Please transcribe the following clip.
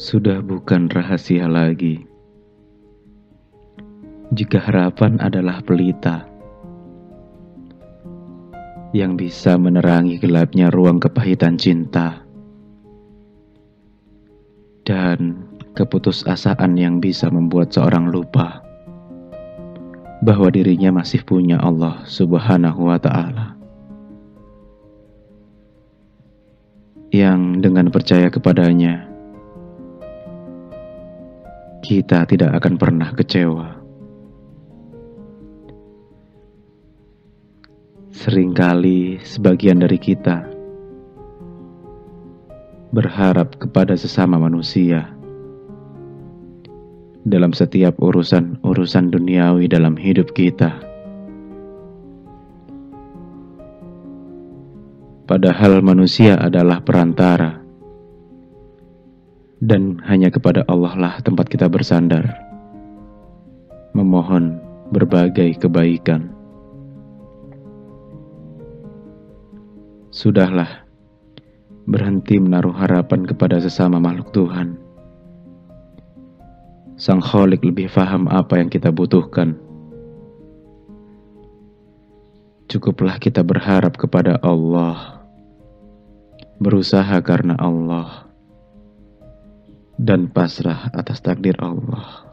Sudah bukan rahasia lagi. Jika harapan adalah pelita yang bisa menerangi gelapnya ruang kepahitan cinta dan keputusasaan yang bisa membuat seorang lupa bahwa dirinya masih punya Allah Subhanahu wa Ta'ala. Yang dengan percaya kepadanya, kita tidak akan pernah kecewa. Seringkali sebagian dari kita berharap kepada sesama manusia dalam setiap urusan-urusan duniawi dalam hidup kita. Padahal manusia adalah perantara dan hanya kepada Allah lah tempat kita bersandar, memohon berbagai kebaikan. Sudahlah, berhenti menaruh harapan kepada sesama makhluk Tuhan. Sang Kholik lebih paham apa yang kita butuhkan. Cukuplah kita berharap kepada Allah, berusaha karena Allah, dan pasrah atas takdir Allah.